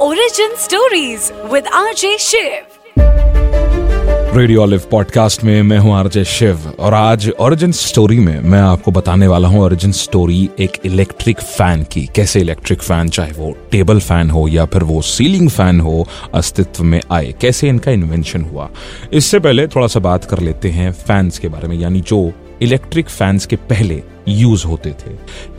Origin Stories with RJ Shiv. Radio Olive podcast में मैं हूँ आरजे शिव और आज ओरिजिन स्टोरी में मैं आपको बताने वाला हूँ ओरिजिन स्टोरी एक इलेक्ट्रिक फ़ैन की कैसे इलेक्ट्रिक फ़ैन चाहे वो टेबल फ़ैन हो या फिर वो सीलिंग फ़ैन हो, अस्तित्व में आए, कैसे इनका इन्वेंशन हुआ इससे पहले थोड़ा सा बात कर लेते हैं फैंस के बारे में, यानी जो इलेक्ट्रिक फैंस के पहले यूज़ होते थे।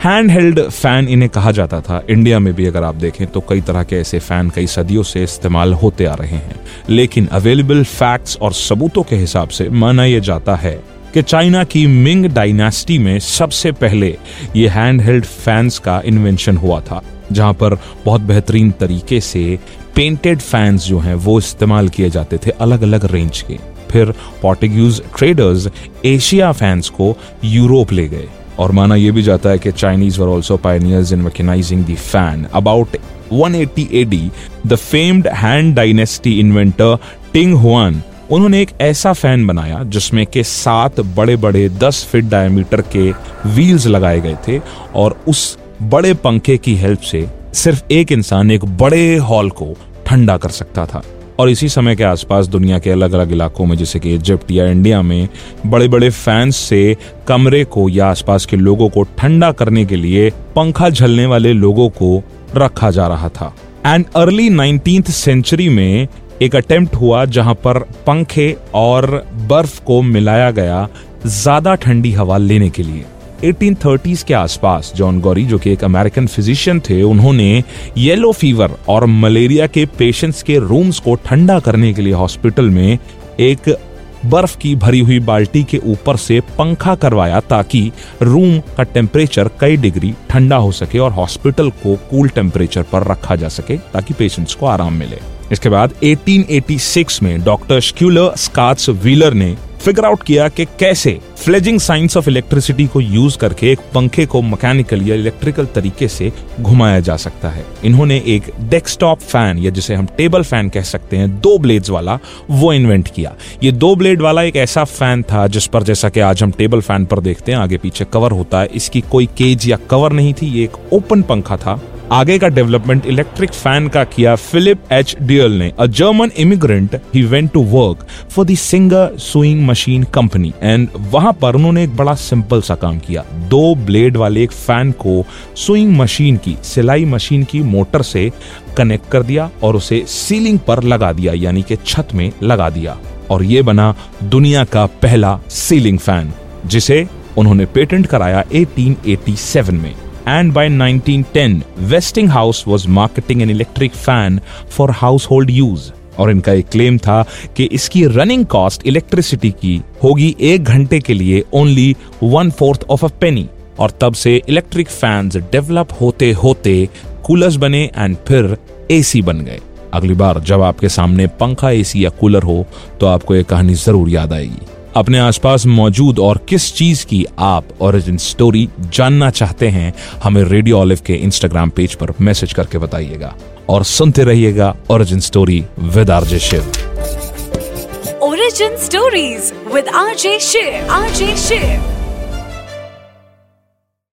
हैंड हेल्ड फ़ैन इन्हें कहा जाता था। इंडिया में भी अगर आप देखें तो कई तरह के ऐसे फ़ैन कई सदियों से इस्तेमाल होते आ रहे हैं। लेकिन अवेलेबल फैक्ट्स और सबूतों के हिसाब से माना यह जाता है कि चाइना की मिंग डायनेस्टी में सबसे पहले ये हैंड हेल्ड फैंस का इन्वेंशन हुआ था, जहाँ पर बहुत बेहतरीन तरीके से पेंटेड फैंस जो हैं वो इस्तेमाल किए जाते थे अलग अलग रेंज के। फिर पोर्टुगीज ट्रेडर्स एशिया फैंस को यूरोप ले गए। और माना यह भी जाता है कि Chinese were also pioneers in mechanising the fan about 180 AD the famed Han dynasty inventor Ting Huan उन्होंने एक ऐसा फ़ैन बनाया जिसमें के सात बड़े बड़े 10 फीट डायमीटर के व्हील्स लगाए गए थे और उस बड़े पंखे की हेल्प से सिर्फ़ एक इंसान एक बड़े हॉल को ठंडा कर सकता था। और इसी समय के आसपास दुनिया के अलग अलग इलाकों में, जैसे कि इजिप्ट या इंडिया में बड़े बड़े फैंस से कमरे को या आसपास के लोगों को ठंडा करने के लिए पंखा झलने वाले लोगों को रखा जा रहा था। एंड अर्ली नाइनटीन सेंचुरी में एक अटेम्प्ट हुआ जहाँ पर पंखे और बर्फ़ को मिलाया गया ज़्यादा ठंडी हवा लेने के लिए। 1830s के आसपास जॉन गौरी, जो कि एक अमेरिकन फिजिशियन थे, उन्होंने येलो फीवर और मलेरिया के पेशेंट्स के रूम्स को ठंडा करने के लिए हॉस्पिटल में एक बर्फ़ की भरी हुई बाल्टी के ऊपर से पंखा करवाया ताकि रूम का टेम्परेचर कई डिग्री ठंडा हो सके और हॉस्पिटल को कूल टेम्परेचर पर रखा जा सके ताकि पेशेंट्स को आराम मिले। इसके बाद 1886 में डॉक्टर स्क्यूलर स्काट्स व्हीलर ने फिगर आउट किया कि कैसे फ्लेजिंग साइंस ऑफ़ इलेक्ट्रिसिटी को यूज़ करके एक पंखे को मैकेनिकल या इलेक्ट्रिकल तरीके से घुमाया जा सकता है। इन्होंने एक डेस्कटॉप फ़ैन या जिसे हम टेबल फ़ैन कह सकते हैं, दो ब्लेड्स वाला वो इन्वेंट किया। ये दो ब्लेड वाला एक ऐसा फ़ैन था जिस पर जैसा कि आज हम टेबल फ़ैन पर देखते हैं, आगे पीछे कवर होता है। इसकी कोई केज या कवर नहीं थी, ये एक ओपन पंखा था। आगे का डेवलपमेंट इलेक्ट्रिक फ़ैन का किया फिलिप एच डियल ने। A German immigrant he went to work for the Singer sewing machine company and वहाँ पर उन्होंने एक बड़ा सिंपल सा काम किया। दो ब्लेड वाले एक फ़ैन को सुइंग मशीन की, सिलाई मशीन की मोटर से कनेक्ट कर दिया और उसे सीलिंग पर लगा दिया, यानी कि छत में लगा दिया। और ये बना दुनिया का पहला सीलिंग फ़ैन जिसे उन्होंने पेटेंट कराया 1887 में। And by 1910 Westinghouse was marketing an electric fan for household use. और इनका एक क्लेम था कि इसकी रनिंग कॉस्ट इलेक्ट्रिसिटी की होगी एक घंटे के लिए only one fourth of a penny और तब से इलेक्ट्रिक फैंस डेवलप होते होते कूलर्स बने एंड फिर एसी बन गए। अगली बार जब आपके सामने पंखा एसी या कूलर हो तो आपको ये कहानी ज़रूर याद आएगी। अपने आसपास मौजूद और किस चीज़ की आप ओरिजिन स्टोरी जानना चाहते हैं, हमें रेडियो ऑलिव के इंस्टाग्राम पेज पर मैसेज करके बताइएगा और सुनते रहिएगा origin story with RJ Shiv origin stories with RJ Shiv RJ Shiv.